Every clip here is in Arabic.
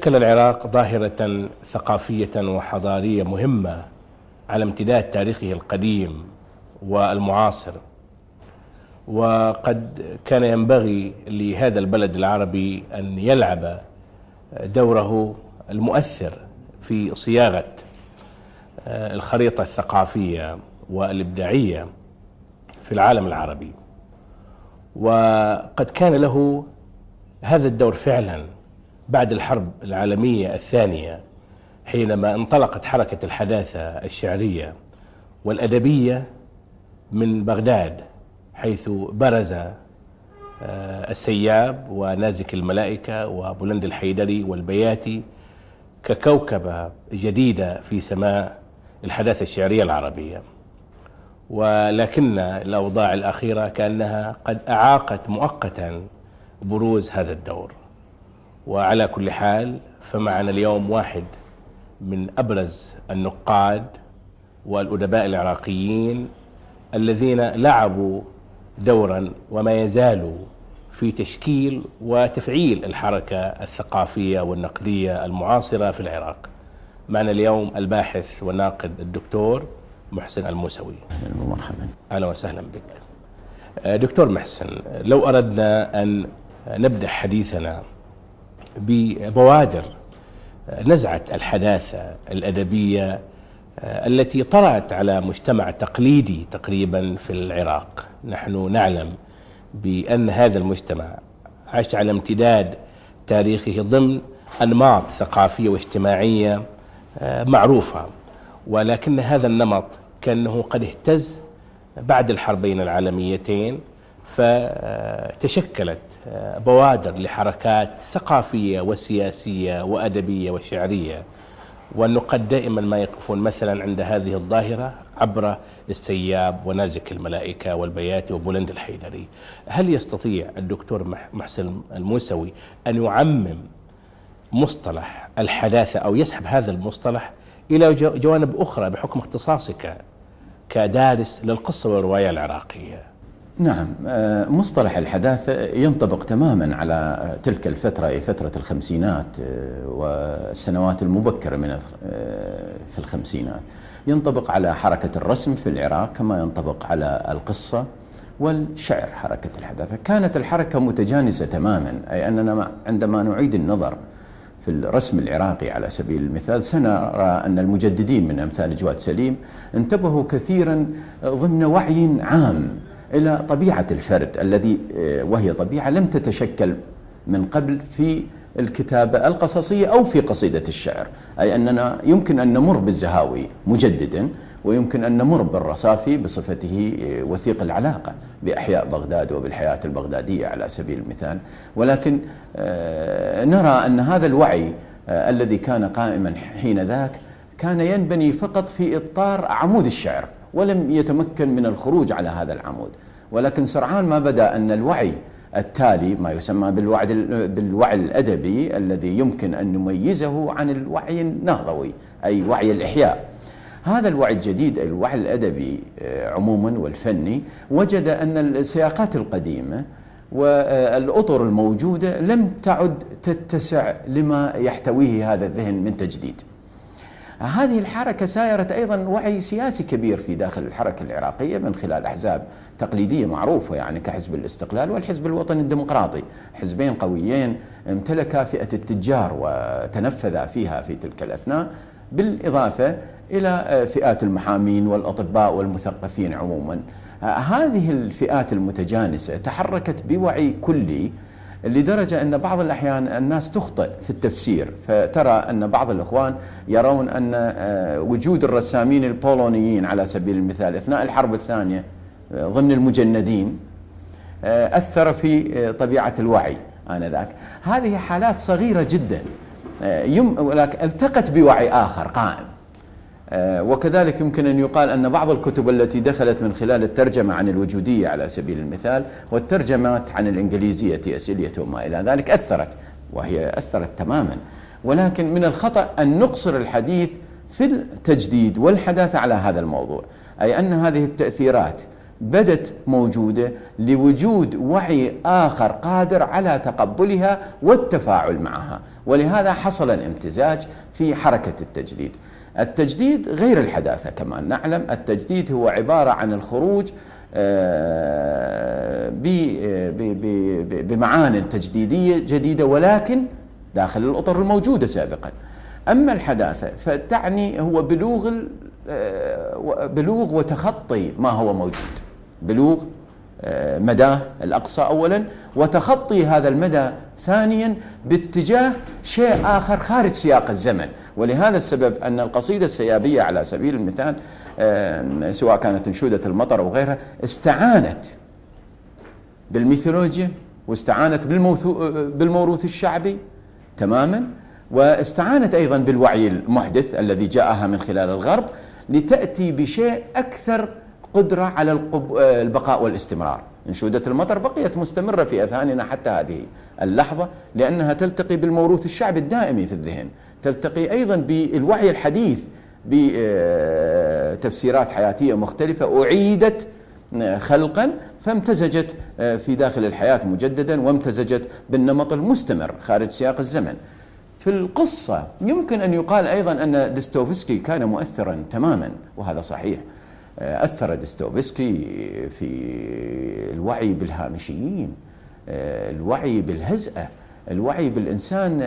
شكل العراق ظاهرة ثقافية وحضارية مهمة على امتداد تاريخه القديم والمعاصر. وقد كان ينبغي لهذا البلد العربي أن يلعب دوره المؤثر في صياغة الخريطة الثقافية والإبداعية في العالم العربي. وقد كان له هذا الدور فعلا. بعد الحرب العالمية الثانية حينما انطلقت حركة الحداثة الشعرية والأدبية من بغداد حيث برز السياب ونازك الملائكة وبلند الحيدري والبياتي ككوكبة جديدة في سماء الحداثة الشعرية العربية. ولكن الأوضاع الأخيرة كأنها قد أعاقت مؤقتا بروز هذا الدور. وعلى كل حال فمعنا اليوم واحد من أبرز النقاد والأدباء العراقيين الذين لعبوا دورا وما يزال في تشكيل وتفعيل الحركة الثقافية والنقدية المعاصرة في العراق. معنا اليوم الباحث والناقد الدكتور محسن الموسوي. أهلا ومرحبا أهلا وسهلا بك. دكتور محسن لو أردنا أن نبدأ حديثنا ببوادر نزعه الحداثة الأدبية التي طرأت على مجتمع تقليدي تقريبا في العراق. نحن نعلم بأن هذا المجتمع عاش على امتداد تاريخه ضمن أنماط ثقافية واجتماعية معروفة. ولكن هذا النمط كأنه قد اهتز بعد الحربين العالميتين فتشكلت بوادر لحركات ثقافية وسياسية وأدبية وشعرية. والنقاد دائما ما يقفون مثلا عند هذه الظاهرة عبر السياب ونازك الملائكة والبياتي وبولند الحيدري. هل يستطيع الدكتور محسن الموسوي أن يعمم مصطلح الحداثة أو يسحب هذا المصطلح إلى جوانب أخرى بحكم اختصاصك كدارس للقصة والرواية العراقية؟ نعم مصطلح الحداثة ينطبق تماما على تلك الفترة أي فترة الخمسينات والسنوات المبكرة من في الخمسينات. ينطبق على حركة الرسم في العراق كما ينطبق على القصة والشعر حركة الحداثة. كانت الحركة متجانسة تماما أي أننا عندما نعيد النظر في الرسم العراقي على سبيل المثال سنرى أن المجددين من أمثال جواد سليم انتبهوا كثيرا ضمن وعي عام إلى طبيعة الفرد الذي وهي طبيعة لم تتشكل من قبل في الكتابة القصصية أو في قصيدة الشعر، أي أننا يمكن أن نمر بالزهاوي مجددا ويمكن أن نمر بالرصافي بصفته وثيق العلاقة بأحياء بغداد وبالحياة البغدادية على سبيل المثال، ولكن نرى أن هذا الوعي الذي كان قائما حين ذاك كان ينبني فقط في إطار عمود الشعر. ولم يتمكن من الخروج على هذا العمود. ولكن سرعان ما بدأ أن الوعي التالي ما يسمى بالوعي بالوعي الأدبي الذي يمكن أن نميزه عن الوعي النهضوي أي وعي الإحياء. هذا الوعي الجديد الوعي الأدبي عموما والفني وجد أن السياقات القديمة والأطر الموجودة لم تعد تتسع لما يحتويه هذا الذهن من تجديد. هذه الحركة سايرت أيضا وعي سياسي كبير في داخل الحركة العراقية من خلال أحزاب تقليدية معروفة يعني كحزب الاستقلال والحزب الوطني الديمقراطي. حزبين قويين امتلكا فئة التجار وتنفذا فيها في تلك الأثناء بالإضافة إلى فئات المحامين والأطباء والمثقفين عموما. هذه الفئات المتجانسة تحركت بوعي كلي لدرجة أن بعض الأحيان الناس تخطئ في التفسير. فترى أن بعض الإخوان يرون أن وجود الرسامين البولونيين على سبيل المثال أثناء الحرب الثانية ضمن المجندين أثر في طبيعة الوعي آنذاك. هذه حالات صغيرة جدا التقت بوعي آخر قائم. وكذلك يمكن أن يقال أن بعض الكتب التي دخلت من خلال الترجمة عن الوجودية على سبيل المثال والترجمات عن الإنجليزية تي وما إلى ذلك أثرت وهي أثرت تماما. ولكن من الخطأ أن نقصر الحديث في التجديد والحداثة على هذا الموضوع أي أن هذه التأثيرات بدت موجودة لوجود وعي آخر قادر على تقبلها والتفاعل معها. ولهذا حصل الامتزاج في حركة التجديد. التجديد غير الحداثة كما نعلم التجديد هو عبارة عن الخروج آه، بمعان تجديدية جديدة ولكن داخل الأطر الموجودة سابقا. أما الحداثة فتعني هو بلوغ آه، بلوغ وتخطي ما هو موجود. بلوغ آه، مداه الأقصى أولا وتخطي هذا المدى ثانيا باتجاه شيء آخر خارج سياق الزمن. ولهذا السبب أن القصيدة السيابية على سبيل المثال آه، سواء كانت انشودة المطر أو غيرها استعانت بالميثولوجيا واستعانت بالموروث الشعبي تماما واستعانت أيضا بالوعي المحدث الذي جاءها من خلال الغرب لتأتي بشيء أكثر قدرة على البقاء والاستمرار. انشودة المطر بقيت مستمرة في أذهاننا حتى هذه اللحظة لأنها تلتقي بالموروث الشعبي الدائمي في الذهن. تلتقي أيضا بالوعي الحديث بتفسيرات حياتية مختلفة. أعيدت خلقا فامتزجت في داخل الحياة مجددا وامتزجت بالنمط المستمر خارج سياق الزمن. في القصة يمكن أن يقال أيضا أن ديستوفسكي كان مؤثرا تماما وهذا صحيح. أثر ديستوفسكي في الوعي بالهامشيين الوعي بالهزأة الوعي بالإنسان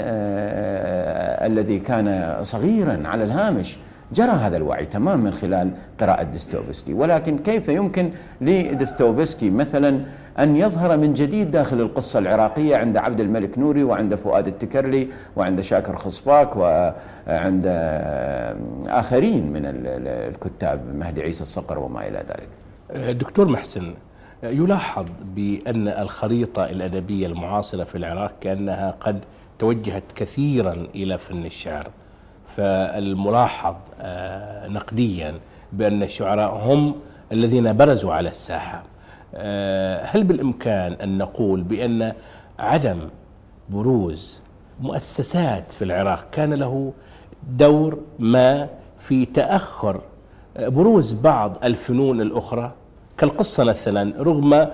الذي كان صغيرا على الهامش. جرى هذا الوعي تمام من خلال قراءة ديستوفسكي ولكن كيف يمكن لديستوفسكي مثلا أن يظهر من جديد داخل القصة العراقية عند عبد الملك نوري وعند فؤاد التكرلي وعند شاكر خصباك وعند آخرين من الكتاب مهدي عيسى الصقر وما إلى ذلك؟ دكتور محسن يلاحظ بأن الخريطة الأدبية المعاصرة في العراق كأنها قد توجهت كثيرا إلى فن الشعر. فالملاحظ آه، نقديا بأن الشعراء هم الذين برزوا على الساحة آه، هل بالإمكان أن نقول بأن عدم بروز مؤسسات في العراق كان له دور ما في تأخر آه، بروز بعض الفنون الأخرى؟ كالقصة مثلا رغم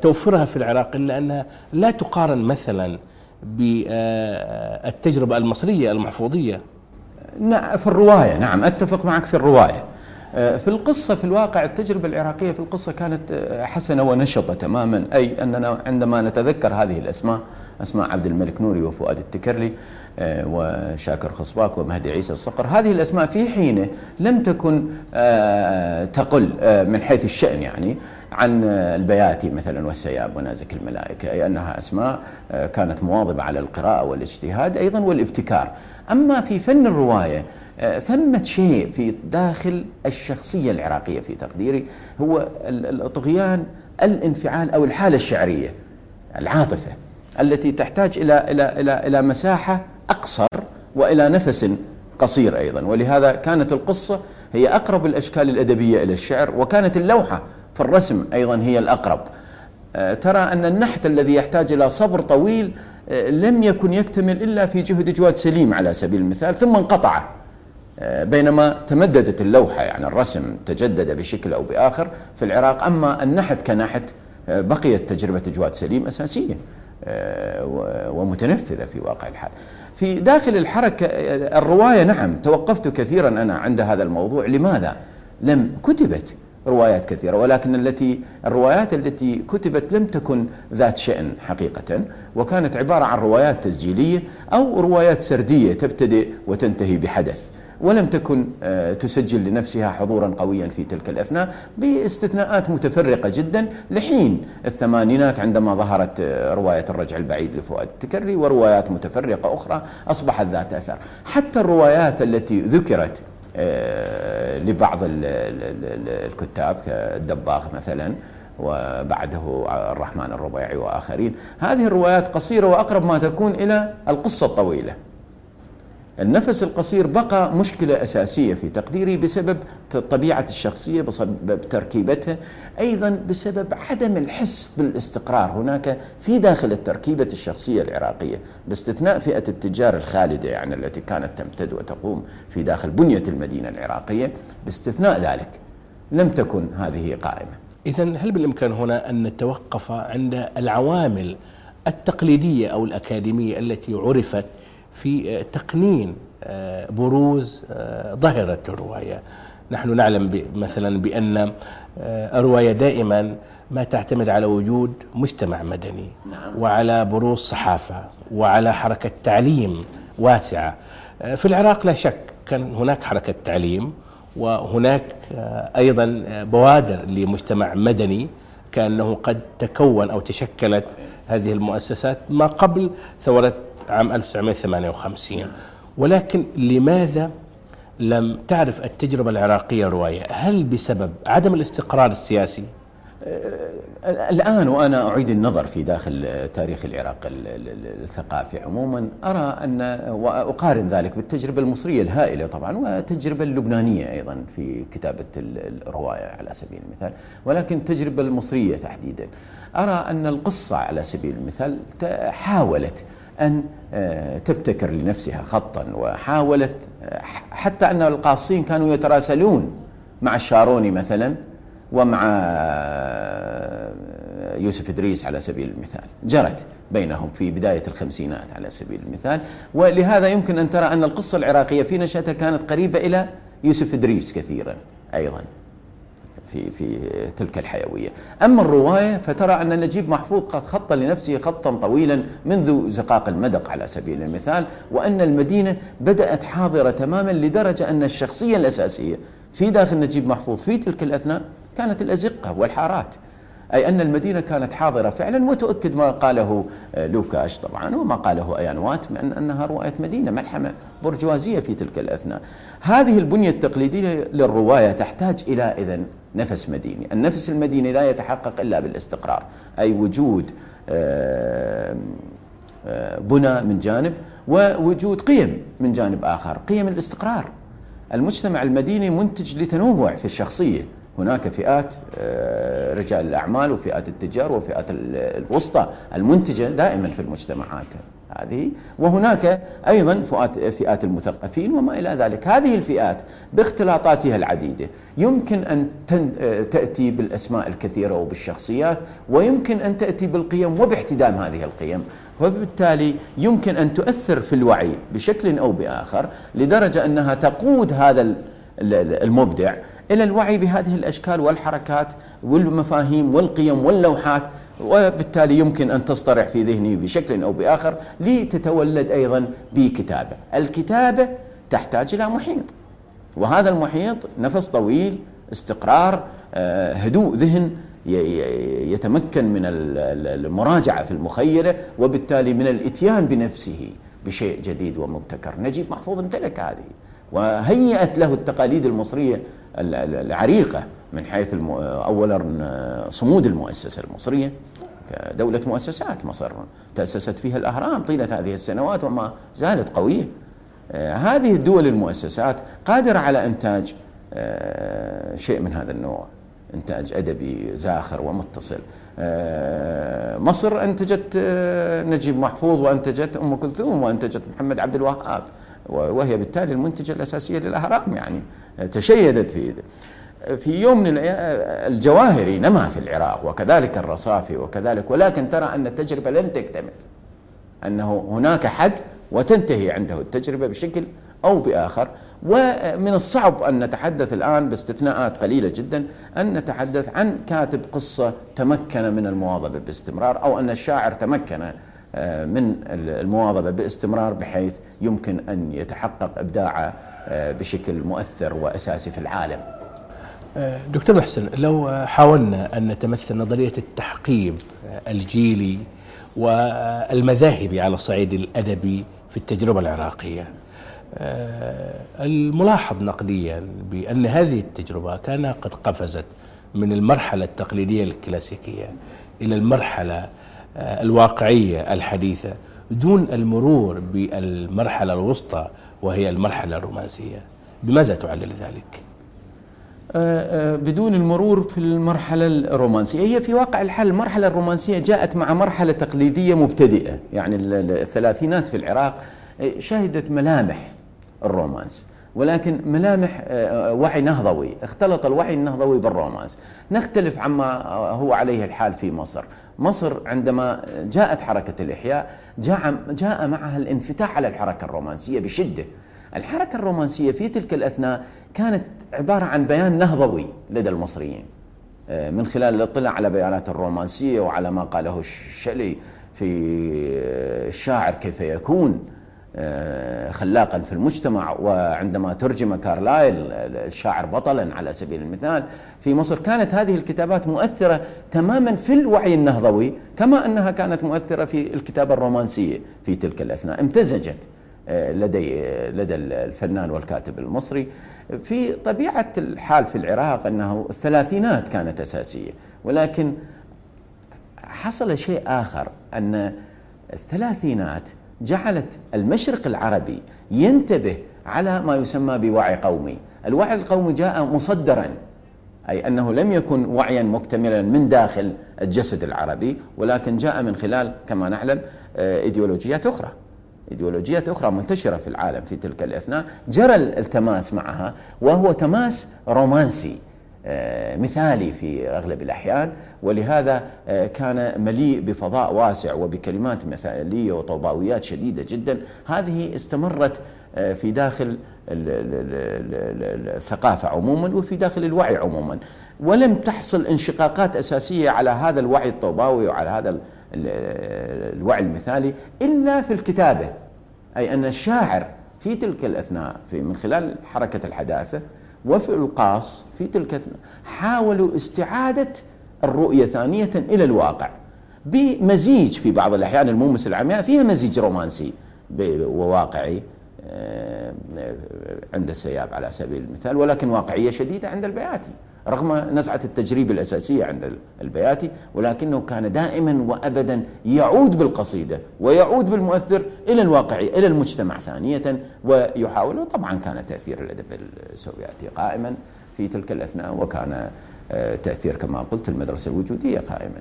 توفرها في العراق إلا أنها لا تقارن مثلا بالتجربة المصرية المحفوظية. في الرواية نعم أتفق معك في الرواية. آه، في القصة في الواقع التجربة العراقية في القصة كانت آه، حسنة ونشطة تماما. أي أننا عندما نتذكر هذه الأسماء أسماء عبد الملك نوري وفؤاد التكرلي آه، وشاكر خصباك ومهدي عيسى الصقر هذه الأسماء في حينه لم تكن تقل من حيث الشأن يعني عن البياتي مثلا والسياب ونازك الملائكة أي أنها أسماء كانت مواظبة على القراءة والاجتهاد أيضا والابتكار. أما في فن الرواية آه، ثمة شيء في داخل الشخصية العراقية في تقديري هو الطغيان الانفعال أو الحالة الشعرية العاطفة التي تحتاج إلى إلى إلى إلى مساحة أقصر وإلى نفس قصير أيضا. ولهذا كانت القصة هي أقرب الأشكال الأدبية إلى الشعر وكانت اللوحة في الرسم أيضا هي الأقرب. آه، ترى أن النحت الذي يحتاج إلى صبر طويل لم يكن يكتمل إلا في جهد جواد سليم على سبيل المثال ثم انقطع آه، بينما تمددت اللوحة يعني الرسم تجدد بشكل أو بآخر في العراق. أما النحت كنحت بقيت تجربة جواد سليم أساسية ومتنفذة في واقع الحال. في داخل الحركة الرواية نعم توقفت كثيرا أنا عند هذا الموضوع. لماذا؟ لم كتبت روايات كثيرة ولكن التي الروايات التي كتبت لم تكن ذات شأن حقيقة وكانت عبارة عن روايات تسجيلية أو روايات سردية تبتدئ وتنتهي بحدث ولم تكن آه، تسجل لنفسها حضورا قويا في تلك الأثناء باستثناءات متفرقة جدا لحين الثمانينات عندما ظهرت آه، رواية الرجع البعيد لفؤاد التكري وروايات متفرقة أخرى أصبحت ذات أثر. حتى الروايات التي ذكرت لبعض الكتاب كالدباغ مثلا وبعده الرحمن الربيعي وآخرين. هذه الروايات قصيرة وأقرب ما تكون إلى القصة الطويلة. النفس القصير بقى مشكلة أساسية في تقديري بسبب طبيعة الشخصية بسبب تركيبتها أيضا بسبب عدم الحس بالاستقرار. هناك في داخل التركيبة الشخصية العراقية باستثناء فئة التجار الخالدة يعني التي كانت تمتد وتقوم في داخل بنية المدينة العراقية باستثناء ذلك لم تكن هذه قائمة. إذا هل بالإمكان هنا أن نتوقف عند العوامل التقليدية أو الأكاديمية التي عرفت في تقنين آه، بروز آه، ظاهرة الرواية نحن نعلم مثلا بأن آه، الرواية دائما ما تعتمد على وجود مجتمع مدني نعم. وعلى بروز صحافة وعلى حركة تعليم واسعة في العراق لا شك كان هناك حركة تعليم وهناك أيضا بوادر لمجتمع مدني كأنه قد تكون أو تشكلت هذه المؤسسات ما قبل ثورة عام 1958 ولكن لماذا لم تعرف التجربة العراقية رواية هل بسبب عدم الاستقرار السياسي؟ الآن وأنا أعيد النظر في داخل تاريخ العراق الثقافي عموما أرى أن وأقارن ذلك بالتجربة المصرية الهائلة طبعا والتجربة اللبنانية أيضا في كتابة الرواية على سبيل المثال ولكن التجربة المصرية تحديدا. أرى أن القصة على سبيل المثال حاولت أن آه، تبتكر لنفسها خطا. وحاولت آه، حتى أن القاصين كانوا يتراسلون مع الشاروني مثلا ومع آه، يوسف إدريس على سبيل المثال. جرت بينهم في بداية الخمسينات على سبيل المثال. ولهذا يمكن أن ترى أن القصة العراقية في نشأتها كانت قريبة إلى يوسف إدريس كثيرا أيضا. في في تلك الحيوية، أما الرواية فترى أن نجيب محفوظ قد خط لنفسه خطا طويلا منذ زقاق المدق على سبيل المثال، وأن المدينة بدأت حاضرة تماما لدرجة أن الشخصية الأساسية في داخل نجيب محفوظ في تلك الأثناء كانت الأزقة والحارات. أي أن المدينة كانت حاضرة فعلا وتؤكد ما قاله آه، لوكاش طبعا وما قاله أيان وات من أنها رواية مدينة ملحمة برجوازية في تلك الأثناء. هذه البنية التقليدية للرواية تحتاج إلى إذن. نفس مديني النفس المديني لا يتحقق إلا بالاستقرار. أي وجود بنى من جانب ووجود قيم من جانب آخر قيم الاستقرار. المجتمع المديني منتج لتنوع في الشخصية. هناك فئات رجال الأعمال وفئات التجار وفئات الوسطى المنتجة دائما في المجتمعات. هذه. وهناك أيضا فئات المثقفين وما إلى ذلك. هذه الفئات باختلاطاتها العديدة. يمكن أن تأتي بالأسماء الكثيرة وبالشخصيات ويمكن أن تأتي بالقيم وباحتدام هذه القيم. وبالتالي يمكن أن تؤثر في الوعي بشكل أو بآخر لدرجة أنها تقود هذا المبدع إلى الوعي بهذه الأشكال والحركات والمفاهيم والقيم واللوحات وبالتالي يمكن أن تصطرح في ذهني بشكل أو بآخر لتتولد أيضا بكتابة. الكتابة تحتاج إلى محيط وهذا المحيط نفس طويل استقرار آه، هدوء ذهن يتمكن من المراجعة في المخيلة وبالتالي من الإتيان بنفسه بشيء جديد ومبتكر. نجيب محفوظ امتلك هذه وهيأت له التقاليد المصرية العريقة من حيث أولا صمود المؤسسة المصرية كدولة مؤسسات مصر تأسست فيها الأهرام طيلة هذه السنوات وما زالت قوية. آه، هذه الدول المؤسسات قادرة على إنتاج آه، شيء من هذا النوع إنتاج أدبي زاخر ومتصل. آه، مصر أنتجت نجيب محفوظ وأنتجت أم كلثوم وأنتجت محمد عبد الوهاب وهي بالتالي المنتجة الأساسية للأهرام يعني تشيدت في في يوم من الجواهري نما في العراق وكذلك الرصافي وكذلك ولكن ترى أن التجربة لن تكتمل أنه هناك حد وتنتهي عنده التجربة بشكل أو بآخر. ومن الصعب أن نتحدث الآن باستثناءات قليلة جدا أن نتحدث عن كاتب قصة تمكن من المواظبة باستمرار أو أن الشاعر تمكن آه، من المواظبة باستمرار بحيث يمكن أن يتحقق إبداعه آه، بشكل مؤثر وأساسي في العالم. دكتور محسن لو حاولنا أن نتمثل نظرية التحقيب الجيلي والمذاهبي على الصعيد الأدبي في التجربة العراقية الملاحظ نقديا بأن هذه التجربة كان قد قفزت من المرحلة التقليدية الكلاسيكية إلى المرحلة الواقعية الحديثة دون المرور بالمرحلة الوسطى وهي المرحلة الرومانسية بماذا تعلل ذلك؟ آه، آه، بدون المرور في المرحلة الرومانسية. هي في واقع الحال المرحلة الرومانسية جاءت مع مرحلة تقليدية مبتدئة. يعني الثلاثينات في العراق آه، شهدت ملامح الرومانس. ولكن ملامح وعي نهضوي. اختلط الوعي النهضوي بالرومانس. نختلف عما هو عليه الحال في مصر. مصر عندما جاءت حركة الإحياء جاء, جاء معها الانفتاح على الحركة الرومانسية بشدة. الحركة الرومانسية في تلك الأثناء كانت عبارة عن بيان نهضوي لدى المصريين. آه، من خلال الاطلاع على بيانات الرومانسية وعلى ما قاله الشلي في الشاعر كيف يكون آه، خلاقا في المجتمع وعندما ترجم كارلايل الشاعر بطلا على سبيل المثال في مصر كانت هذه الكتابات مؤثرة تماما في الوعي النهضوي كما أنها كانت مؤثرة في الكتابة الرومانسية في تلك الأثناء. امتزجت آه، لدي لدى الفنان والكاتب المصري. في طبيعة الحال في العراق أنه الثلاثينات كانت أساسية ولكن حصل شيء آخر أن الثلاثينات جعلت المشرق العربي ينتبه على ما يسمى بوعي قومي. الوعي القومي جاء مصدرا أي أنه لم يكن وعيا مكتملا من داخل الجسد العربي ولكن جاء من خلال كما نعلم آه، إيديولوجيات أخرى. ايديولوجيات أخرى منتشرة في العالم في تلك الأثناء جرى التماس معها وهو تماس رومانسي آه، مثالي في أغلب الأحيان ولهذا آه، كان مليء بفضاء واسع وبكلمات مثالية وطوباويات شديدة جدا. هذه استمرت آه، في داخل الثقافة عموما وفي داخل الوعي عموما. ولم تحصل انشقاقات أساسية على هذا الوعي الطوباوي وعلى هذا الوعي المثالي إلا في الكتابة. أي أن الشاعر في تلك الأثناء في من خلال حركة الحداثة وفي القاص في تلك الأثناء حاولوا استعادة الرؤية ثانية إلى الواقع. بمزيج في بعض الأحيان المومس العمياء فيها مزيج رومانسي وواقعي آه، عند السياب على سبيل المثال ولكن واقعية شديدة عند البياتي. رغم نزعة التجريب الأساسية عند البياتي ولكنه كان دائما وأبدا يعود بالقصيدة ويعود بالمؤثر إلى الواقع إلى المجتمع ثانية ويحاول طبعا كان تأثير الأدب السوفيتي قائما في تلك الأثناء وكان آه، تأثير كما قلت المدرسة الوجودية قائما.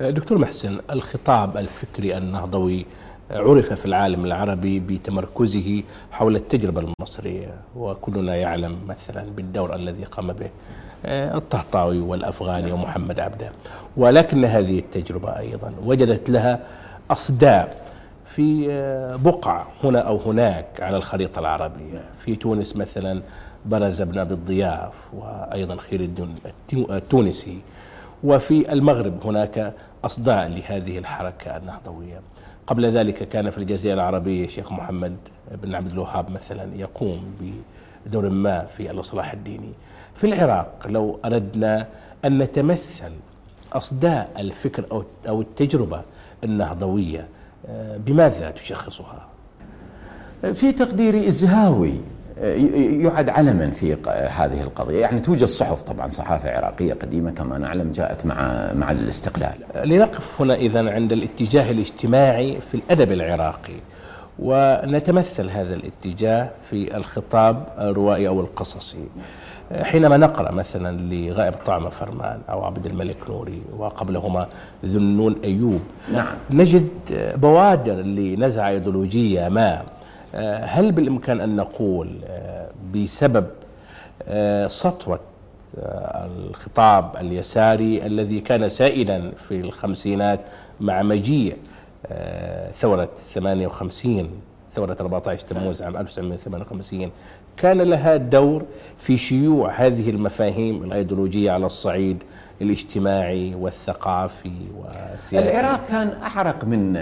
دكتور محسن الخطاب الفكري النهضوي عرف في العالم العربي بتمركزه حول التجربة المصرية وكلنا يعلم مثلا بالدور الذي قام به. آه، الطهطاوي والأفغاني ومحمد عبده. ولكن هذه التجربة أيضا وجدت لها أصداء في آه، بقع هنا أو هناك على الخريطة العربية. في تونس مثلا برز ابن أبي الضياف وأيضا خير الدين التونسي. وفي المغرب هناك أصداء لهذه الحركة النهضوية. قبل ذلك كان في الجزيرة العربية الشيخ محمد بن عبد الوهاب مثلا يقوم بدور ما في الإصلاح الديني. في العراق لو أردنا أن نتمثل أصداء الفكر أو التجربة النهضوية آه، بماذا تشخصها؟ في تقديري الزهاوي يعد علما في هذه القضية، يعني توجد صحف طبعا صحافة عراقية قديمة كما نعلم جاءت مع مع الاستقلال. لنقف هنا اذا عند الاتجاه الاجتماعي في الأدب العراقي ونتمثل هذا الاتجاه في الخطاب الروائي أو القصصي. حينما نقرأ مثلا لغائب طعمه فرمان أو عبد الملك نوري وقبلهما ذنون أيوب نعم. نجد بوادر لنزعة إيديولوجية ما. آه، هل بالإمكان أن نقول آه، بسبب آه، سطوة الخطاب اليساري الذي كان سائلا في الخمسينات مع مجيء ثورة 58 ثورة 14 تموز عام 1958 كان لها دور في شيوع هذه المفاهيم الأيديولوجية على الصعيد الاجتماعي والثقافي والسياسي. العراق كان أحرق من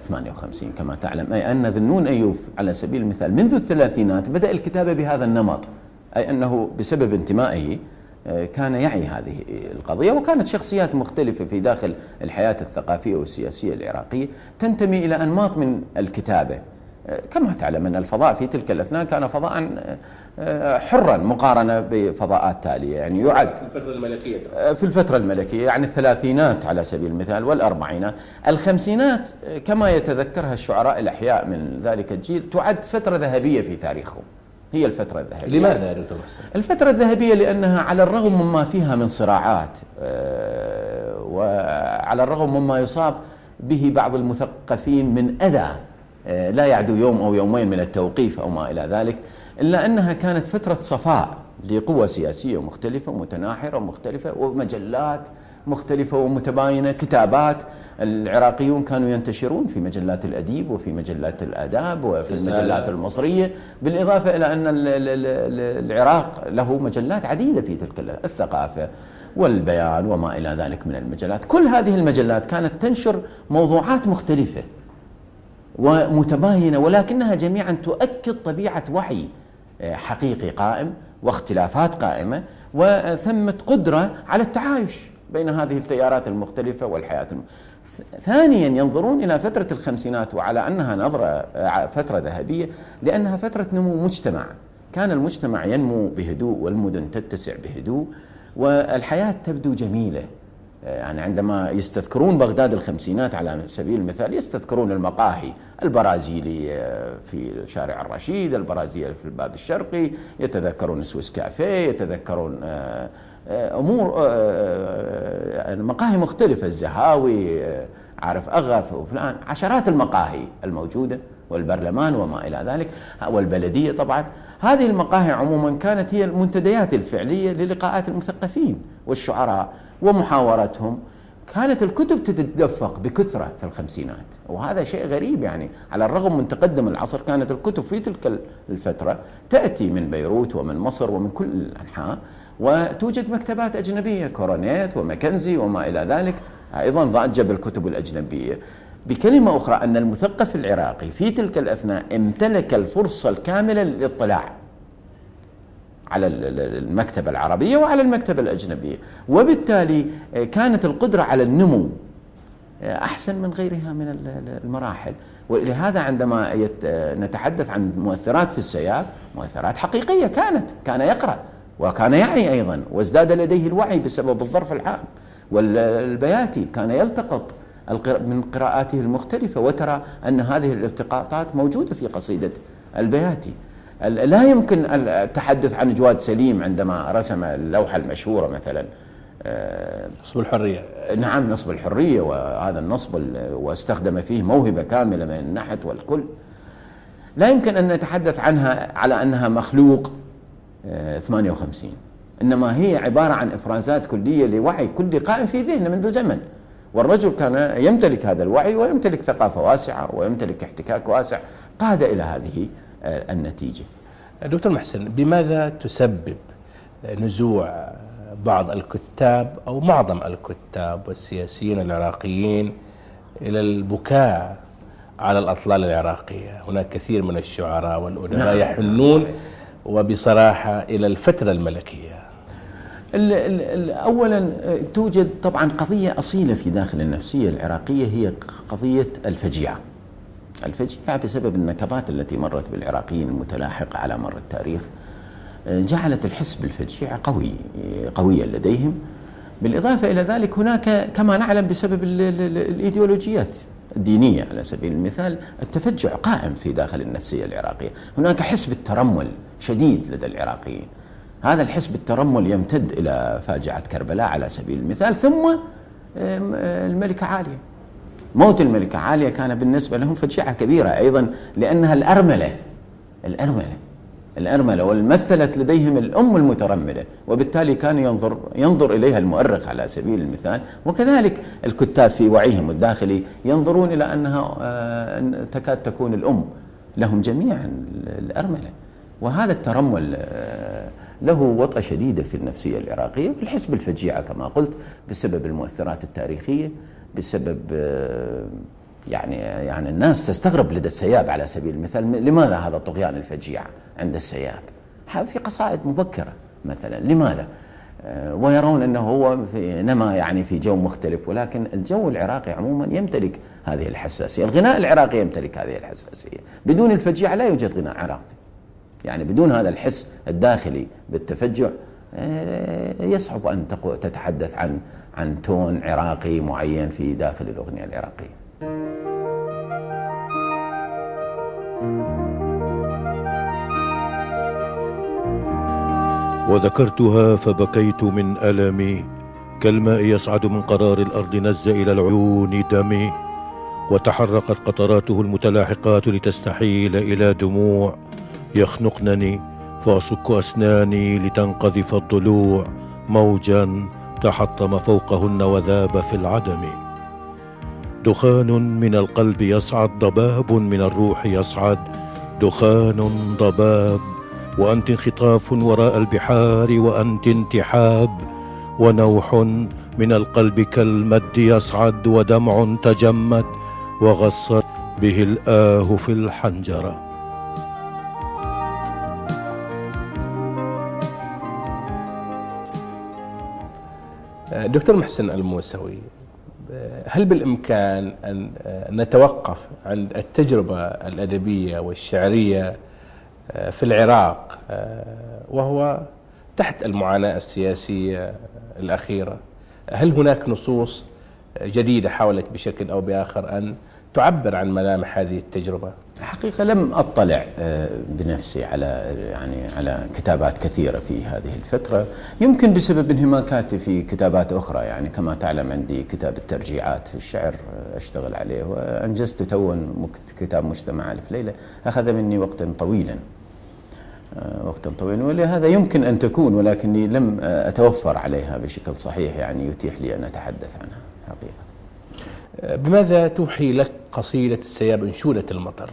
58 كما تعلم أي أن ذنون أيوب على سبيل المثال منذ الثلاثينات بدأ الكتابة بهذا النمط أي أنه بسبب انتمائه آه، كان يعي هذه القضية وكانت شخصيات مختلفة في داخل الحياة الثقافية والسياسية العراقية تنتمي إلى أنماط من الكتابة. كما تعلم أن الفضاء في تلك الأثناء كان فضاء آه، حرا مقارنة بفضاءات تالية. يعني يعد في الفترة الملكية. آه، في الفترة الملكية يعني الثلاثينات على سبيل المثال والأربعينات. الخمسينات آه، كما يتذكرها الشعراء الأحياء من ذلك الجيل تعد فترة ذهبية في تاريخهم. هي الفترة الذهبية. لماذا يا دكتور؟ الفترة الذهبية لأنها على الرغم مما فيها من صراعات وعلى الرغم مما يصاب به بعض المثقفين من أذى لا يعدو يوم أو يومين من التوقيف أو ما إلى ذلك إلا أنها كانت فترة صفاء لقوى سياسية مختلفة متناحرة مختلفة ومجلات مختلفة ومتباينة كتابات. العراقيون كانوا ينتشرون في مجلات الأديب وفي مجلات الآداب وفي المجلات المصرية بالإضافة إلى أن العراق له مجلات عديدة في تلك الثقافة والبيان وما إلى ذلك من المجلات. كل هذه المجلات كانت تنشر موضوعات مختلفة. ومتباينة ولكنها جميعا تؤكد طبيعة وعي آه، حقيقي قائم واختلافات قائمة وثمة قدرة على التعايش بين هذه التيارات المختلفة والحياة الم... ثانيا ينظرون إلى فترة الخمسينات وعلى أنها نظرة آه، فترة ذهبية لأنها فترة نمو مجتمع. كان المجتمع ينمو بهدوء والمدن تتسع بهدوء والحياة تبدو جميلة. يعني عندما يستذكرون بغداد الخمسينات على سبيل المثال يستذكرون المقاهي البرازيلي في شارع الرشيد البرازيلي في الباب الشرقي يتذكرون سويس كافيه يتذكرون آه، آه، أمور آه، مقاهي مختلفة الزهاوي عارف اغف وفلان عشرات المقاهي الموجودة والبرلمان وما إلى ذلك والبلدية طبعا. هذه المقاهي عموما كانت هي المنتديات الفعلية للقاءات المثقفين والشعراء. ومحاورتهم. كانت الكتب تتدفق بكثرة في الخمسينات وهذا شيء غريب يعني. على الرغم من تقدم العصر كانت الكتب في تلك الفترة تأتي من بيروت ومن مصر ومن كل الأنحاء وتوجد مكتبات أجنبية كورونيت ومكنزي وما إلى ذلك. أيضا ضاجة بالكتب الأجنبية. بكلمة أخرى أن المثقف العراقي في تلك الأثناء امتلك الفرصة الكاملة للاطلاع. على المكتبة العربية وعلى المكتبة الأجنبية. وبالتالي آه، كانت القدرة على النمو آه، أحسن من غيرها من المراحل. ولهذا عندما آه، نتحدث عن مؤثرات في السياب مؤثرات حقيقية كانت كان يقرأ وكان يعي أيضا وازداد لديه الوعي بسبب الظرف العام والبياتي كان يلتقط من قراءاته المختلفة وترى أن هذه الالتقاطات موجودة في قصيدة البياتي. لا يمكن التحدث عن جواد سليم عندما رسم اللوحة المشهورة مثلا آه، نصب الحرية. نعم نصب الحرية وهذا النصب واستخدم فيه موهبة كاملة من النحت والكل. لا يمكن أن نتحدث عنها على أنها مخلوق 58 آه، إنما هي عبارة عن إفرازات كلية لوعي كل قائم في ذهنه منذ زمن. والرجل كان يمتلك هذا الوعي ويمتلك ثقافة واسعة ويمتلك احتكاك واسع قاد إلى هذه النتيجة. دكتور محسن بماذا تسبب نزوع بعض الكتاب أو معظم الكتاب والسياسيين العراقيين إلى البكاء على الأطلال العراقية؟ هناك كثير من الشعراء والأدباء نعم. يحنون وبصراحة إلى الفترة الملكية. اولا توجد طبعا قضية أصيلة في داخل النفسية العراقية هي قضية الفجيعة. الفجيعة بسبب النكبات التي مرت بالعراقيين المتلاحقة على مر التاريخ جعلت الحس بالفجيعة قوي قويا لديهم. بالإضافة إلى ذلك هناك كما نعلم بسبب الإيديولوجيات الدينية. على سبيل المثال التفجع قائم في داخل النفسية العراقية. هناك حس بالترمل شديد لدى العراقيين. هذا الحس بالترمل يمتد إلى فاجعة كربلاء على سبيل المثال ثم الملكة عالية. موت الملكة عالية كان بالنسبة لهم فجيعة كبيرة أيضا لأنها الأرملة الأرملة الأرملة ومثلت لديهم الأم المترملة وبالتالي كان ينظر ينظر إليها المؤرخ على سبيل المثال وكذلك الكتاب في وعيهم الداخلي ينظرون إلى أنها آه، تكاد تكون الأم. لهم جميعا الأرملة. وهذا الترمل آه، له وطأة شديدة في النفسية العراقية والحس بالفجيعة كما قلت بسبب المؤثرات التاريخية. بسبب آه، يعني يعني الناس تستغرب لدى السياب على سبيل المثال. لماذا هذا طغيان الفجيعة عند السياب؟ في قصائد مبكرة مثلا. لماذا؟ آه، ويرون أنه هو في نما يعني في جو مختلف ولكن الجو العراقي عموما يمتلك هذه الحساسية، الغناء العراقي يمتلك هذه الحساسية، بدون الفجيعه لا يوجد غناء عراقي. يعني بدون هذا الحس الداخلي بالتفجع آه، يصعب أن تتحدث عن عن تون عراقي معين في داخل الأغنية العراقية. وذكرتها فبكيت من ألمي كالماء يصعد من قرار الأرض نز إلى العيون دمي وتحرقت قطراته المتلاحقات لتستحيل إلى دموع. يخنقنني فأصك أسناني لتنقذف الضلوع موجا تحطم فوقهن وذاب في العدم. دخان من القلب يصعد ضباب من الروح يصعد. دخان ضباب وأنت انخطاف وراء البحار وأنت انتحاب. ونوح من القلب كالمد يصعد ودمع تجمد. وغصت به الآه في الحنجرة. دكتور محسن الموسوي هل بالإمكان أن نتوقف عند التجربة الأدبية والشعرية في العراق وهو تحت المعاناة السياسية الأخيرة؟ هل هناك نصوص جديدة حاولت بشكل أو بآخر أن تعبر عن ملامح هذه التجربة؟ الحقيقة لم أطلع آه، بنفسي على يعني على كتابات كثيرة في هذه الفترة. يمكن بسبب انهماكاتي في كتابات أخرى يعني كما تعلم عندي كتاب الترجيعات في الشعر آه، أشتغل عليه وأنجزت توا كتاب مجتمع ألف ليلة. أخذ مني وقتا طويلا آه، وقتا طويلا ولهذا يمكن أن تكون ولكني لم أتوفر عليها بشكل صحيح يعني يتيح لي أن أتحدث عنها حقيقة. بماذا توحي لك قصيدة السياب انشودة المطر؟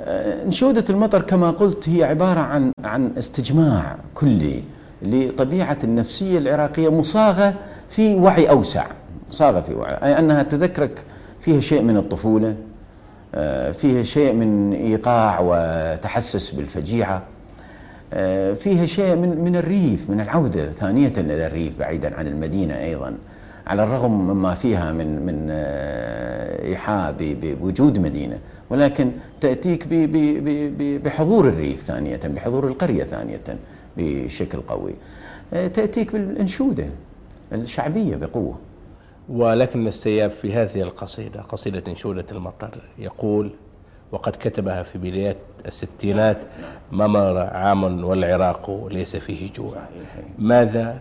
انشودة المطر كما قلت هي عبارة عن عن استجماع كلي لطبيعة النفسية العراقية مصاغة في وعي أوسع مصاغة في وعي أي أنها تذكرك فيها شيء من الطفولة آه، فيها شيء من إيقاع وتحسس بالفجيعة آه، فيها شيء من من الريف من العودة ثانية إلى الريف بعيدا عن المدينة أيضا على الرغم مما فيها من من آه، إيحاء بوجود مدينة ولكن تأتيك بحضور الريف ثانية بحضور القرية ثانية بشكل قوي. آه، تأتيك بالأنشودة الشعبية بقوة. ولكن السياب في هذه القصيدة قصيدة أنشودة المطر يقول وقد كتبها في بداية الستينات ما مر عام والعراق ليس فيه جوع. ماذا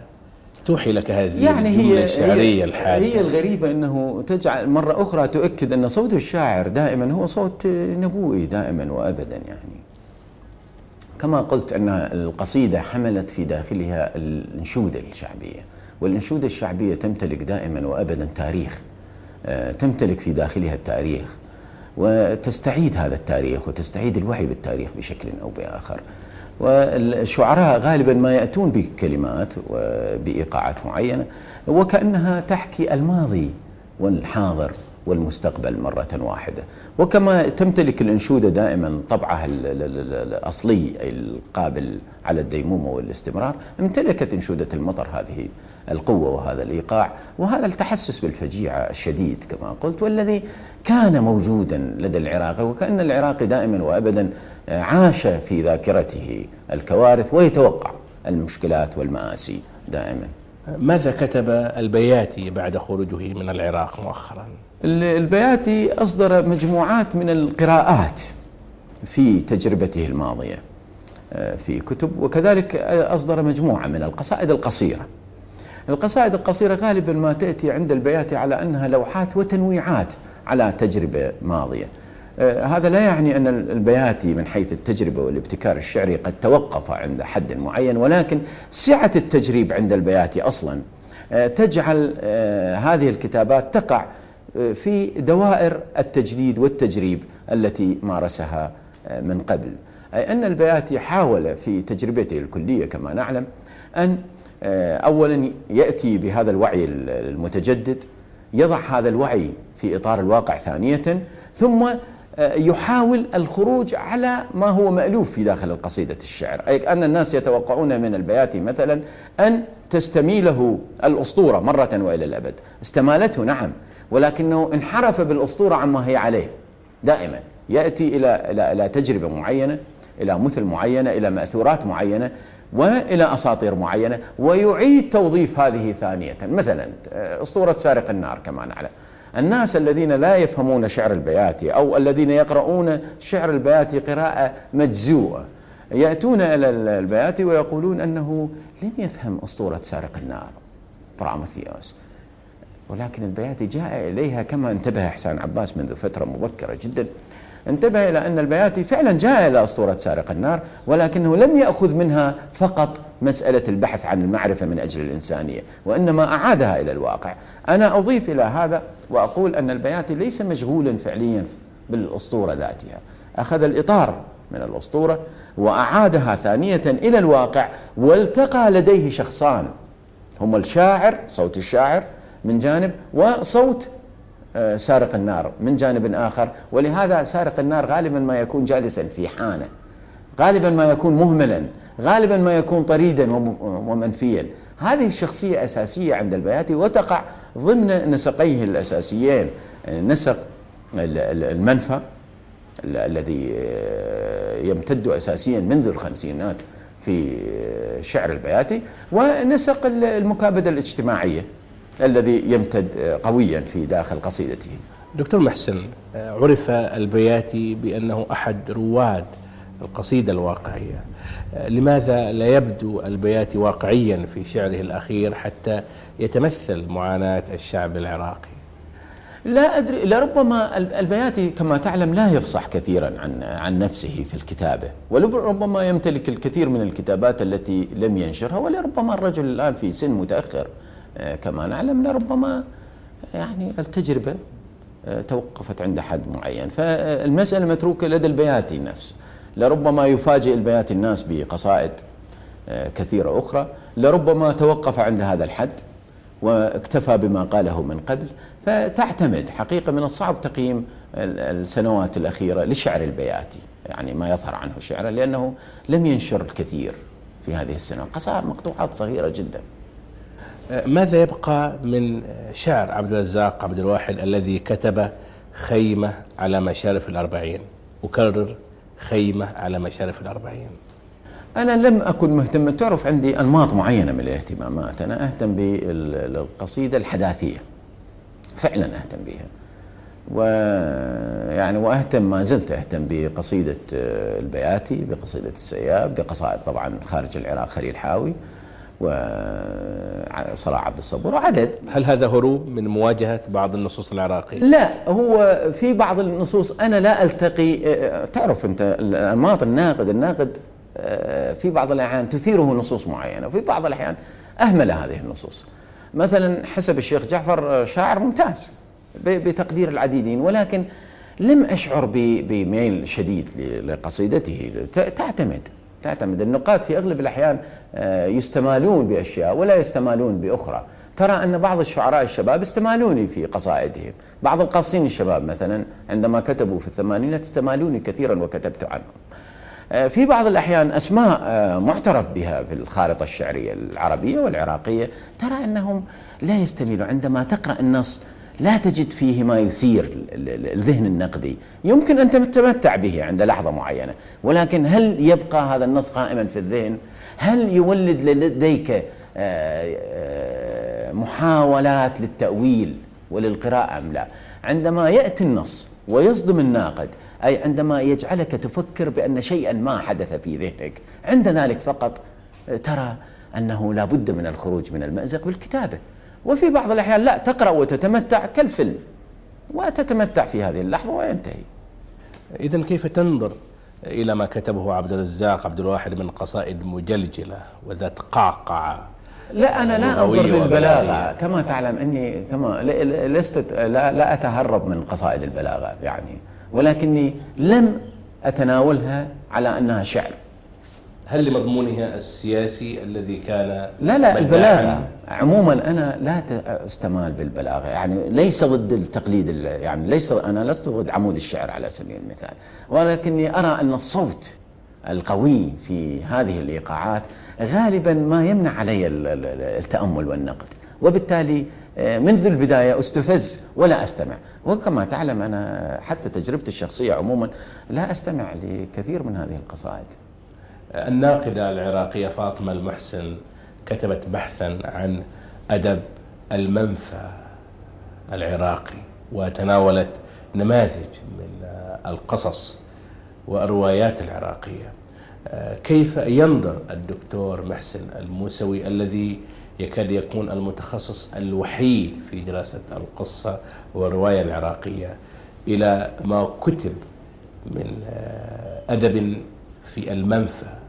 توحي لك هذه يعني هي الشعرية الحالية هي الغريبة أنه تجعل مرة أخرى تؤكد أن صوت الشاعر دائما هو صوت نبوي دائما وأبدا يعني. كما قلت أن القصيدة حملت في داخلها الأنشودة الشعبية والأنشودة الشعبية تمتلك دائما وأبدا تاريخ آه، تمتلك في داخلها التاريخ وتستعيد هذا التاريخ وتستعيد الوعي بالتاريخ بشكل أو بآخر. والشعراء غالبا ما يأتون بكلمات وبإيقاعات معينة وكأنها تحكي الماضي والحاضر. والمستقبل مرة واحدة وكما تمتلك الأنشودة دائما طبعها الأصلي القابل على الديمومة والاستمرار امتلكت أنشودة المطر هذه القوة وهذا الإيقاع وهذا التحسس بالفجيعة الشديد كما قلت والذي كان موجودا لدى العراقي وكأن العراقي دائما وأبدا عاش في ذاكرته الكوارث ويتوقع المشكلات والمآسي دائما ماذا كتب البياتي بعد خروجه من العراق مؤخرا؟ البياتي أصدر مجموعات من القراءات في تجربته الماضية آه، في كتب وكذلك أصدر مجموعة من القصائد القصيرة. القصائد القصيرة غالبا ما تأتي عند البياتي على أنها لوحات وتنويعات على تجربة ماضية. آه، هذا لا يعني أن البياتي من حيث التجربة والابتكار الشعري قد توقف عند حد معين ولكن سعة التجريب عند البياتي أصلا آه، تجعل هذه الكتابات تقع في دوائر التجديد والتجريب التي مارسها من قبل. أي أن البياتي حاول في تجربته الكلية كما نعلم أن أولا يأتي بهذا الوعي المتجدد يضع هذا الوعي في إطار الواقع ثانية ثم آه، يحاول الخروج على ما هو مألوف في داخل القصيدة الشعر. أي أن الناس يتوقعون من البياتي مثلا أن تستميله الأسطورة مرة وإلى الأبد. استمالته نعم ولكنه انحرف بالأسطورة عما هي عليه. دائما يأتي إلى, إلى, إلى تجربة معينة إلى مثل معينة إلى مأثورات معينة وإلى أساطير معينة ويعيد توظيف هذه ثانية. مثلا آه، أسطورة سارق النار كما نعلم. الناس الذين لا يفهمون شعر البياتي أو الذين يقرؤون شعر البياتي قراءة مجزوءة يأتون إلى البياتي ويقولون أنه لم يفهم أسطورة سارق النار. برامثيوس. ولكن البياتي جاء إليها كما انتبه إحسان عباس منذ فترة مبكرة جدا. انتبه إلى أن البياتي فعلا جاء إلى أسطورة سارق النار ولكنه لم يأخذ منها فقط مسألة البحث عن المعرفة من أجل الإنسانية وإنما أعادها إلى الواقع. أنا أضيف إلى هذا وأقول أن البياتي ليس مشغولا فعليا بالأسطورة ذاتها. أخذ الإطار من الأسطورة وأعادها ثانية إلى الواقع والتقى لديه شخصان. هما الشاعر صوت الشاعر من جانب وصوت آه، سارق النار من جانب آخر. ولهذا سارق النار غالبا ما يكون جالسا في حانة غالبا ما يكون مهملا غالبا ما يكون طريدا ومنفيا. هذه الشخصية أساسية عند البياتي وتقع ضمن نسقيه الأساسيين نسق المنفى الذي آه، يمتد أساسيا منذ الخمسينات في شعر البياتي ونسق المكابدة الاجتماعية الذي يمتد قويا في داخل قصيدته. دكتور محسن عرف البياتي بأنه أحد رواد القصيدة الواقعية. لماذا لا يبدو البياتي واقعيا في شعره الأخير حتى يتمثل معاناة الشعب العراقي؟ لا أدري لربما البياتي كما تعلم لا يفصح كثيرا عن عن نفسه في الكتابة ولربما يمتلك الكثير من الكتابات التي لم ينشرها ولربما الرجل الآن في سن متأخر آه، كما نعلم لربما يعني التجربة آه، توقفت عند حد معين. فالمسألة متروكة لدى البياتي نفسه. لربما يفاجئ البياتي الناس بقصائد آه، كثيرة أخرى. لربما توقف عند هذا الحد واكتفى بما قاله من قبل. فتعتمد حقيقة من الصعب تقييم السنوات الأخيرة لشعر البياتي يعني ما يظهر عنه شعره لأنه لم ينشر الكثير في هذه السنوات قصائد مقطوعات صغيرة جدا. ماذا يبقى من شعر عبد الرزاق عبد الواحد الذي كتب خيمة على مشارف الأربعين؟ أكرر. خيمة على مشارف الأربعين. أنا لم أكن مهتم. تعرف عندي أنماط معينة من الاهتمامات. أنا أهتم بالقصيدة الحداثية. فعلا أهتم بها. ويعني وأهتم ما زلت أهتم بقصيدة البياتي بقصيدة السياب بقصائد طبعا خارج العراق خليل حاوي. وصلاح عبد الصبور وعدد. هل هذا هروب من مواجهة بعض النصوص العراقية؟ لا هو في بعض النصوص أنا لا ألتقي تعرف أنت الأنماط الناقد الناقد في بعض الأحيان تثيره نصوص معينة وفي بعض الأحيان أهمل هذه النصوص. مثلا حسب الشيخ جعفر شاعر ممتاز بتقدير العديدين ولكن لم أشعر بميل شديد لقصيدته تعتمد. تعتمد. النقاد في أغلب الأحيان آه، يستمالون بأشياء ولا يستمالون بأخرى. ترى أن بعض الشعراء الشباب استمالوني في قصائدهم. بعض القاصين الشباب مثلا عندما كتبوا في الثمانينات استمالوني كثيرا وكتبت عنهم. آه، في بعض الأحيان أسماء آه، معترف بها في الخارطة الشعرية العربية والعراقية. ترى أنهم لا يستميلوا عندما تقرأ النص لا تجد فيه ما يثير الذهن النقدي. يمكن أن تتمتع به عند لحظة معينة ولكن هل يبقى هذا النص قائما في الذهن؟ هل يولد لديك آه، آه، محاولات للتأويل وللقراءة أم لا؟ عندما يأتي النص ويصدم الناقد أي عندما يجعلك تفكر بأن شيئا ما حدث في ذهنك عند ذلك فقط ترى أنه لا بد من الخروج من المأزق بالكتابة. وفي بعض الأحيان لا تقرأ وتتمتع كالفيلم وتتمتع في هذه اللحظة وينتهي. إذا كيف تنظر إلى ما كتبه عبد الرزاق عبد الواحد من قصائد مجلجلة وذات قعقعة لا أنا لا أنظر للبلاغة. كما تعلم أني كما لست لا, لا أتهرب من قصائد البلاغة يعني ولكني لم أتناولها على أنها شعر. هل لمضمونها السياسي الذي كان لا لا البلاغة. عموما أنا لا أستمال بالبلاغة. يعني ليس ضد التقليد يعني ليس أنا لست ضد عمود الشعر على سبيل المثال. ولكني أرى أن الصوت القوي في هذه الإيقاعات غالبا ما يمنع علي التأمل والنقد. وبالتالي آه، منذ البداية أستفز ولا أستمع. وكما تعلم أنا حتى تجربتي الشخصية عموما لا أستمع لكثير من هذه القصائد. الناقدة العراقية فاطمة المحسن كتبت بحثا عن أدب المنفى العراقي وتناولت نماذج من القصص والروايات العراقية. كيف ينظر الدكتور محسن الموسوي الذي يكاد يكون المتخصص الوحيد في دراسة القصة والرواية العراقية إلى ما كتب من أدب في المنفى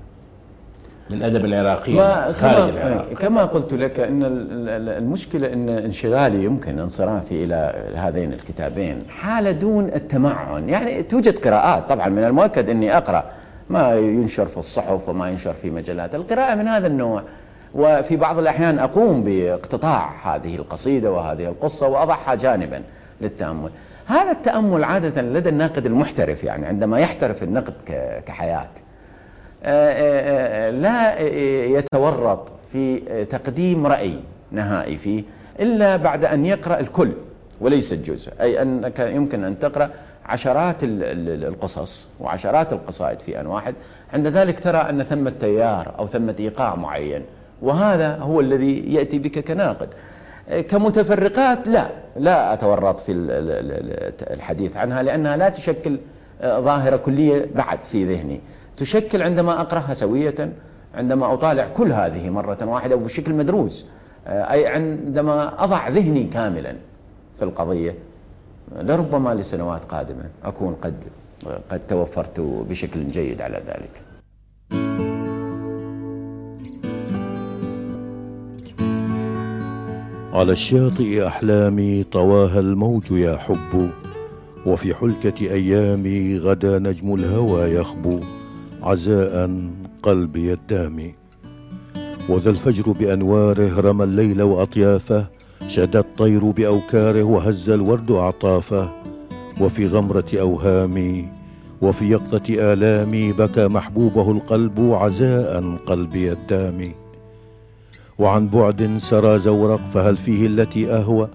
من أدب عراقي ما خارج كما, العراق كما قلت لك إن ال- ال- المشكلة إن انشغالي يمكن انصرافي إلى هذين الكتابين حالة دون التمعن، يعني توجد قراءات طبعا من المؤكد إني أقرأ ما ينشر في الصحف وما ينشر في مجلات، القراءة من هذا النوع وفي بعض الأحيان أقوم باقتطاع هذه القصيدة وهذه القصة وأضعها جانبا للتأمل. هذا التأمل عادة لدى الناقد المحترف يعني عندما يحترف النقد ك- كحياة. لا يتورط في تقديم رأي نهائي فيه إلا بعد أن يقرأ الكل وليس الجزء أي أنك يمكن أن تقرأ عشرات ال- ال- القصص وعشرات القصائد في آن واحد. عند ذلك ترى أن ثمة تيار أو ثمة إيقاع معين وهذا هو الذي يأتي بك كناقد. كمتفرقات لا لا أتورط في ال- ال- ال- الحديث عنها لأنها لا تشكل ظاهرة كلية بعد في ذهني. تشكل عندما أقرأها سوية عندما أطالع كل هذه مرة واحدة وبشكل مدروس أي عندما أضع ذهني كاملا في القضية لربما لسنوات قادمة أكون قد قد توفرت بشكل جيد على ذلك. على الشاطئ أحلامي طواها الموج يا حب وفي حلكة أيامي غدا نجم الهوى يخبو. عزاء قلبي الدامي وذا الفجر بأنواره رمى الليل وأطيافه شدى الطير بأوكاره وهز الورد أعطافه. وفي غمرة أوهامي وفي يقظة آلامي بكى محبوبه القلب عزاء قلبي الدامي وعن بعد سرى زورق فهل فيه التي أهوى؟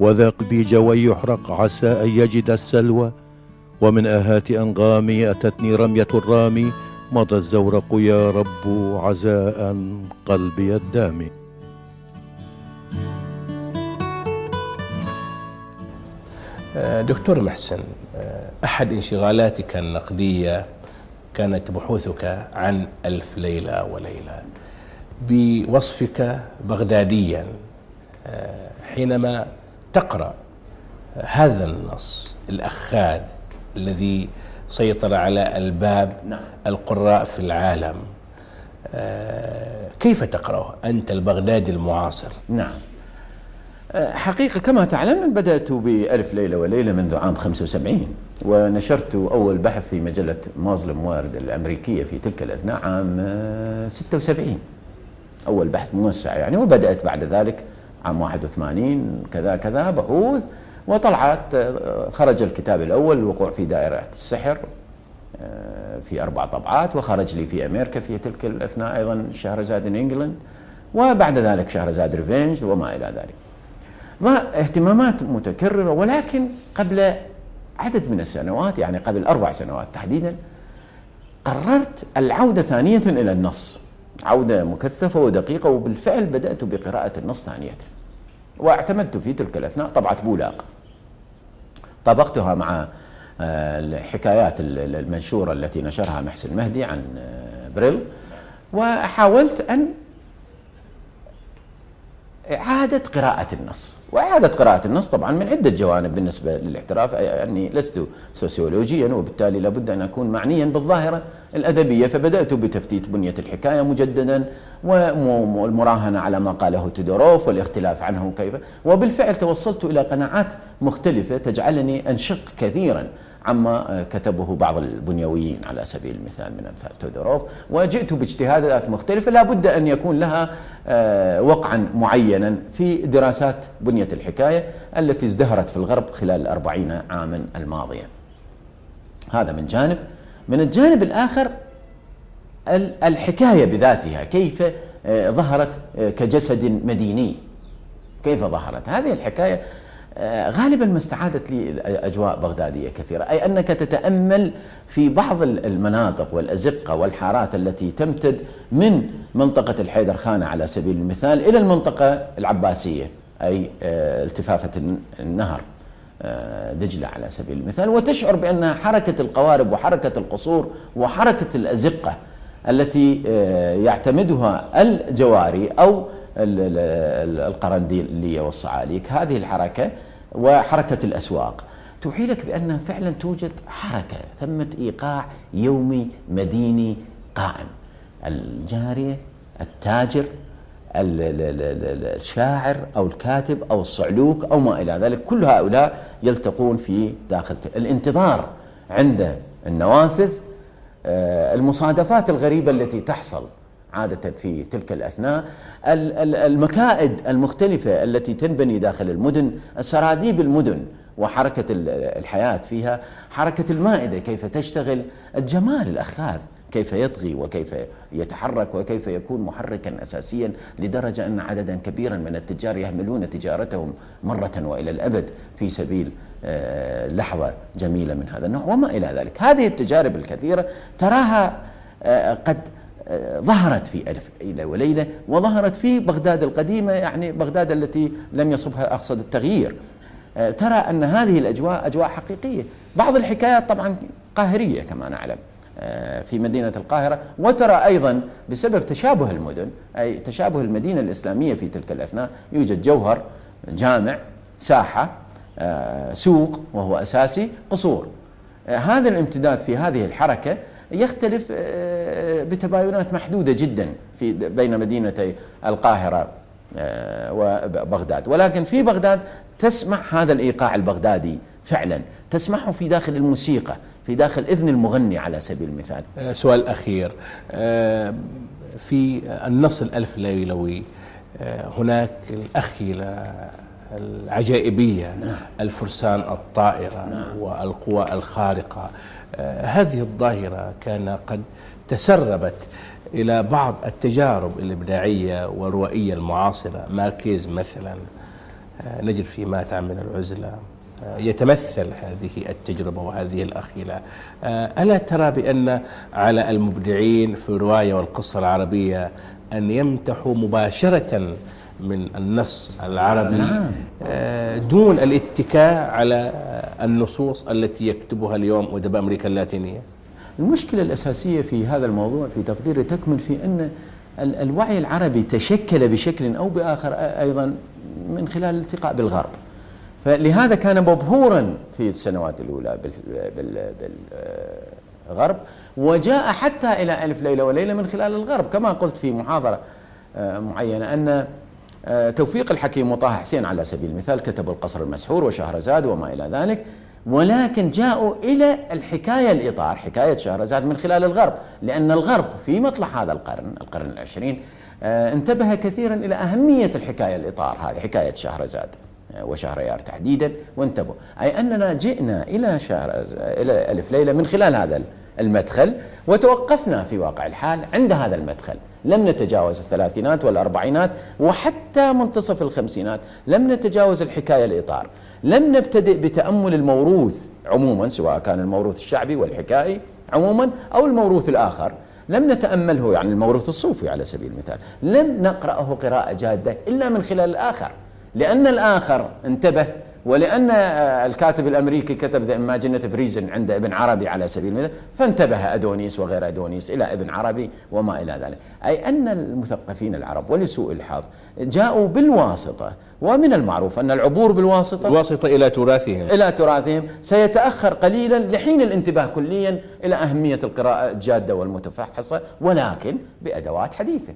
وذا قلبي جوى يحرق عسى أن يجد السلوى. ومن آهات أنغامي أتتني رمية الرامي مضى الزورق يا رب عزاء قلبي الدامي. آه، دكتور محسن آه، أحد انشغالاتك النقدية كانت بحوثك عن ألف ليلة وليلة. بوصفك بغداديا آه، حينما تقرأ هذا النص الأخاذ الذي سيطر على الباب نعم. القراء في العالم. آه، كيف تقرأه أنت البغدادي المعاصر؟ نعم. حقيقة كما تعلم بدأت بألف ليلة وليلة منذ عام 75 ونشرت أول بحث في مجلة مازلم وورد الأمريكية في تلك الأثناء عام آه، 76 أول بحث موسع يعني وبدأت بعد ذلك عام 81 كذا كذا بحوث. وطلعت آه، خرج الكتاب الأول الوقوع في دائرة السحر آه، في أربع طبعات وخرج لي في أمريكا في تلك الأثناء أيضا شهرزاد in England وبعد ذلك شهرزاد revenge وما إلى ذلك. اهتمامات متكررة ولكن قبل عدد من السنوات يعني قبل أربع سنوات تحديدا قررت العودة ثانية إلى النص. عودة مكثفة ودقيقة وبالفعل بدأت بقراءة النص ثانية. واعتمدت في تلك الأثناء طبعة بولاق. طبقتها مع آه، الحكايات ال- ال- المنشورة التي نشرها محسن مهدي عن آه، بريل وحاولت أن إعادة قراءة النص. وإعادة قراءة النص طبعا من عدة جوانب بالنسبة للاحتراف أي أني لست سوسيولوجيا وبالتالي لابد أن أكون معنيا بالظاهرة الأدبية. فبدأت بتفتيت بنية الحكاية مجددا والمراهنة على ما قاله تودوروف والاختلاف عنه كيف. وبالفعل توصلت إلى قناعات مختلفة تجعلني أنشق كثيرا. عما كتبه بعض البنيويين على سبيل المثال من أمثال تودوروف. وجئت باجتهادات مختلفة. لا بد أن يكون لها آه، وقعا معينا في دراسات بنية الحكاية التي ازدهرت في الغرب خلال الأربعين عاما الماضية. هذا من جانب. من الجانب الآخر ال- الحكاية بذاتها كيف آه، ظهرت آه، كجسد مديني. كيف ظهرت؟ هذه الحكاية آه، غالبا ما استعادت لي أجواء بغدادية كثيرة أي أنك تتأمل في بعض المناطق والأزقة والحارات التي تمتد من منطقة الحيدر خانة على سبيل المثال إلى المنطقة العباسية أي آه، التفافة الن- النهر آه، دجلة على سبيل المثال وتشعر بأن حركة القوارب وحركة القصور وحركة الأزقة التي آه، يعتمدها الجواري أو ال- ال- ال- القرنديلية والصعاليك هذه الحركة وحركة الأسواق. توحي لك بأن فعلا توجد حركة ثمة إيقاع يومي مديني قائم. الجارية التاجر الشاعر أو الكاتب أو الصعلوك أو ما إلى ذلك. كل هؤلاء يلتقون في داخل الانتظار عند النوافذ آه، المصادفات الغريبة التي تحصل. عادة في تلك الأثناء. المكائد المختلفة التي تنبني داخل المدن سراديب المدن وحركة الحياة فيها حركة المائدة كيف تشتغل الجمال الأخاذ كيف يطغي وكيف يتحرك وكيف يكون محركا اساسيا لدرجة أن عددا كبيرا من التجار يهملون تجارتهم مرة وإلى الأبد في سبيل آه، لحظة جميلة من هذا النوع وما إلى ذلك، هذه التجارب الكثيرة تراها آه، قد ظهرت في ألف ليلة وليلة وظهرت في بغداد القديمة يعني بغداد التي لم يصبها أقصد التغيير. ترى أن هذه الأجواء أجواء حقيقية. بعض الحكايات طبعا قاهرية كما نعلم آه، في مدينة القاهرة. وترى أيضا بسبب تشابه المدن أي تشابه المدينة الإسلامية في تلك الأثناء يوجد جوهر جامع ساحة آه، سوق وهو أساسي قصور. آه، هذا الامتداد في هذه الحركة يختلف بتباينات محدودة جدا في بين مدينتي القاهرة وبغداد ولكن في بغداد تسمع هذا الإيقاع البغدادي فعلا تسمعه في داخل الموسيقى في داخل إذن المغني على سبيل المثال آه، سؤال أخير آه، في النص الألف ليلوي آه، هناك الأخيلة العجائبية نعم. الفرسان الطائرة نعم. والقوى الخارقة هذه الظاهرة كان قد تسربت إلى بعض التجارب الإبداعية والروائية المعاصرة. ماركيز مثلا نجد في ما تعمل العزلة يتمثل هذه التجربة وهذه الأخيلة. آه، ألا ترى بأن على المبدعين في الرواية والقصة العربية أن يمتحوا مباشرة من النص العربي نعم. آه، دون الاتكاء على النصوص التي يكتبها اليوم أدباء أمريكا اللاتينية. المشكلة الأساسية في هذا الموضوع في تقديري تكمن في أن الوعي العربي تشكل بشكل أو بآخر أيضا من خلال الالتقاء بالغرب. فلهذا كان مبهورا في السنوات الأولى بالغرب وجاء حتى إلى ألف ليلة وليلة من خلال الغرب. كما قلت في محاضرة آه، معينة أن توفيق الحكيم وطه حسين على سبيل المثال كتبوا القصر المسحور وشهرزاد وما إلى ذلك ولكن جاءوا إلى الحكاية الإطار حكاية شهرزاد من خلال الغرب لأن الغرب في مطلع هذا القرن القرن العشرين آه، انتبه كثيرا إلى أهمية الحكاية الإطار هذه حكاية شهرزاد وشهريار تحديدا وانتبهوا أي أننا جئنا إلى شهر إلى ألف ليلة من خلال هذا المدخل وتوقفنا في واقع الحال عند هذا المدخل. لم نتجاوز الثلاثينات والأربعينات وحتى منتصف الخمسينات لم نتجاوز الحكاية الإطار. لم نبتدئ بتأمل الموروث عموما سواء كان الموروث الشعبي والحكائي عموما أو الموروث الآخر. لم نتأمله يعني الموروث الصوفي على سبيل المثال. لم نقرأه قراءة جادة إلا من خلال الآخر. لأن الآخر انتبه ولأن الكاتب الأمريكي كتب the imaginative reason عند ابن عربي على سبيل المثال فانتبه أدونيس وغير أدونيس إلى ابن عربي وما إلى ذلك. أي أن المثقفين العرب ولسوء الحظ جاءوا بالواسطة ومن المعروف أن العبور بالواسطة الواسطة إلى تراثهم. إلى تراثهم. سيتأخر قليلا لحين الانتباه كليا إلى أهمية القراءة الجادة والمتفحصة ولكن بأدوات حديثة.